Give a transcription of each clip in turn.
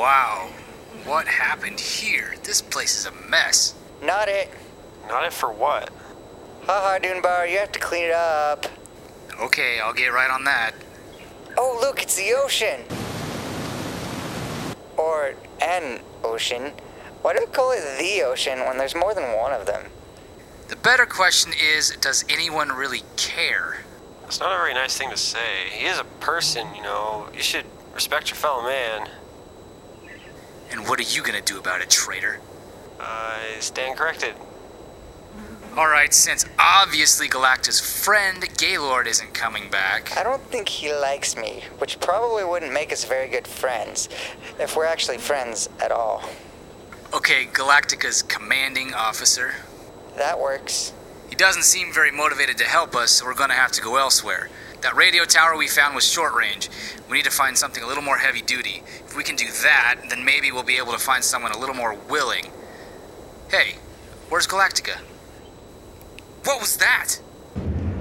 Wow. What happened here? This place is a mess. Not it. Not it for what? Haha, Dunbar, you have to clean it up. Okay, I'll get right on that. Oh, look, it's the ocean. Or an ocean. Why do they call it the ocean when there's more than one of them? The better question is does anyone really care? It's not a very nice thing to say. He is a person, you know. You should respect your fellow man. And what are you gonna do about it, traitor? I stand corrected. Alright, since obviously Galacta's friend Gaylord isn't coming back. I don't think he likes me, which probably wouldn't make us very good friends, if we're actually friends at all. Okay, Galactica's commanding officer. That works. He doesn't seem very motivated to help us, so we're gonna have to go elsewhere. That radio tower we found was short range. We need to find something a little more heavy duty. If we can do that, then maybe we'll be able to find someone a little more willing. Hey, where's Galactica? What was that?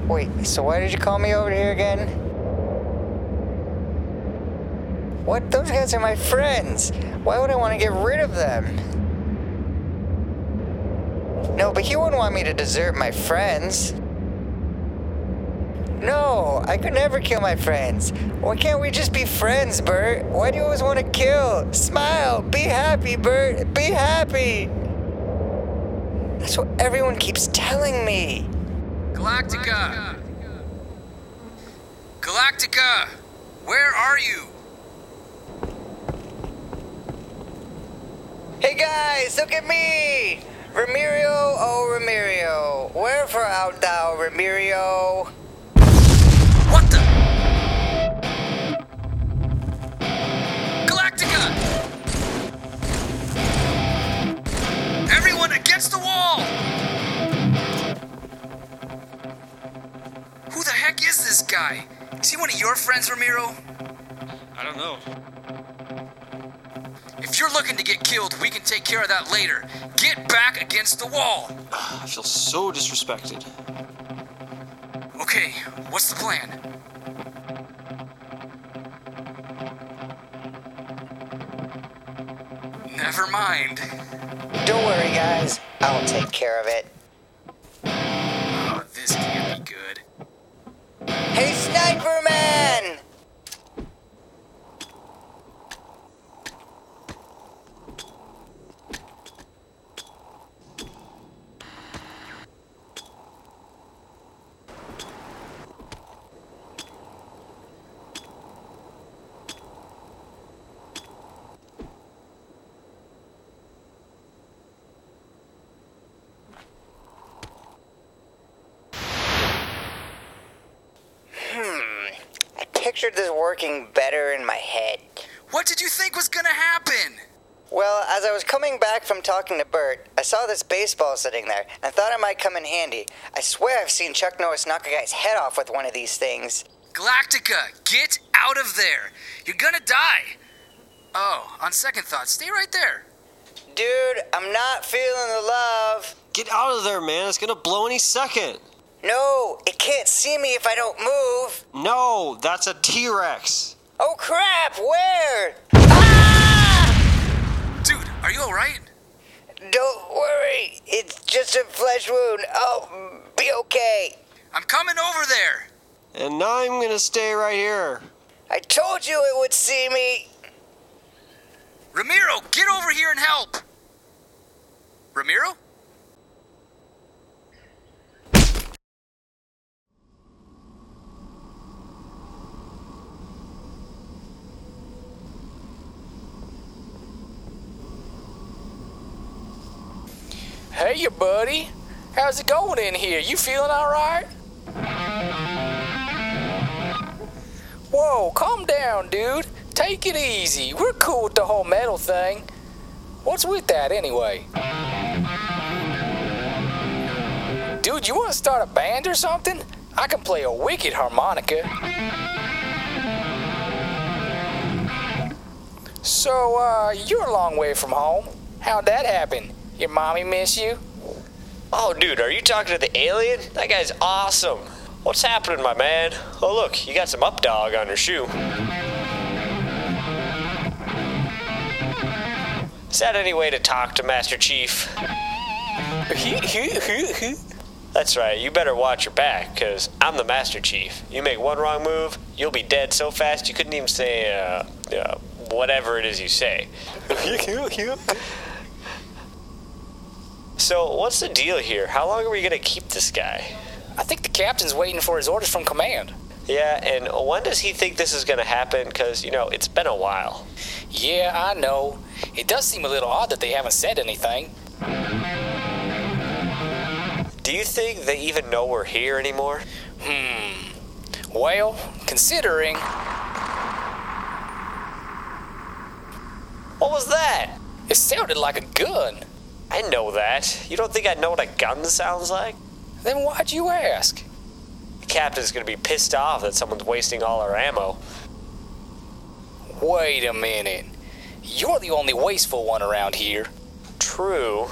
Wait, so why did you call me over here again? What? Those guys are my friends. Why would I want to get rid of them? No, but he wouldn't want me to desert my friends. No, I could never kill my friends. Why can't we just be friends, Bert? Why do you always want to kill? Smile, be happy, Bert, be happy. That's what everyone keeps telling me. Galactica! Galactica! Where are you? Hey guys, look at me! Ramirio, oh Ramirio. Wherefore art thou, Ramirio? Guy? Is he one of your friends, Ramiro? I don't know. If you're looking to get killed, we can take care of that later. Get back against the wall! Ah, I feel so disrespected. Okay, what's the plan? Never mind. Don't worry, guys. I'll take care of it. Pictured this working better in my head. What did you think was gonna happen? Well, as I was coming back from talking to Bert, I saw this baseball sitting there and thought it might come in handy. I swear I've seen Chuck Norris knock a guy's head off with one of these things. Galactica, get out of there! You're gonna die! Oh, on second thought, stay right there. Dude, I'm not feeling the love. Get out of there, man. It's gonna blow any second. No, it can't see me if I don't move. No, that's a T Rex. Oh crap, where? Ah! Dude, are you alright? Don't worry, it's just a flesh wound. I'll be okay. I'm coming over there! And now I'm gonna stay right here. I told you it would see me. Ramiro, get over here and help! Ramiro? Hey, you buddy. How's it going in here? You feeling all right? Whoa, calm down, dude. Take it easy. We're cool with the whole metal thing. What's with that anyway? Dude, you want to start a band or something? I can play a wicked harmonica. So, uh, you're a long way from home. How'd that happen? Your mommy miss you? Oh, dude, are you talking to the alien? That guy's awesome. What's happening, my man? Oh, look, you got some up dog on your shoe. Is that any way to talk to Master Chief? That's right, you better watch your back, because I'm the Master Chief. You make one wrong move, you'll be dead so fast you couldn't even say, uh, uh whatever it is you say. so, what's the deal here? How long are we gonna keep this guy? I think the captain's waiting for his orders from command. Yeah, and when does he think this is gonna happen? Because, you know, it's been a while. Yeah, I know. It does seem a little odd that they haven't said anything. Do you think they even know we're here anymore? Hmm. Well, considering. What was that? It sounded like a gun. I know that. You don't think I know what a gun sounds like? Then why'd you ask? The captain's gonna be pissed off that someone's wasting all our ammo. Wait a minute. You're the only wasteful one around here. True.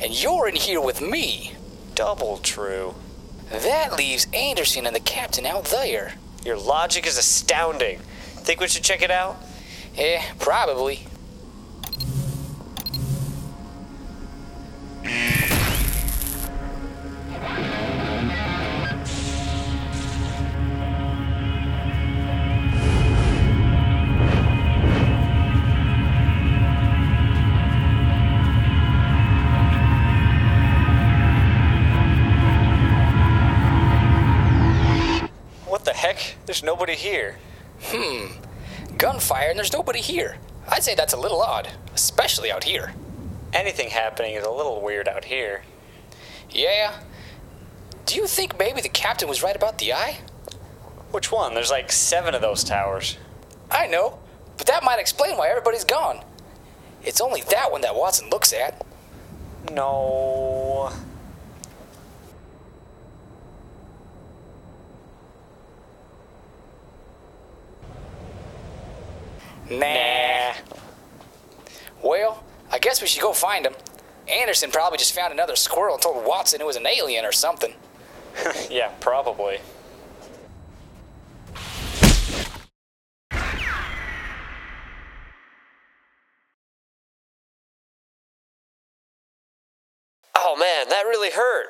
And you're in here with me. Double true. That leaves Anderson and the captain out there. Your logic is astounding. Think we should check it out? Eh, probably. What the heck? There's nobody here. Hmm. Gunfire and there's nobody here. I'd say that's a little odd, especially out here. Anything happening is a little weird out here. Yeah. Do you think maybe the captain was right about the eye? Which one? There's like seven of those towers. I know, but that might explain why everybody's gone. It's only that one that Watson looks at. No. Nah. Well, I guess we should go find him. Anderson probably just found another squirrel and told Watson it was an alien or something. yeah, probably. Oh man, that really hurt.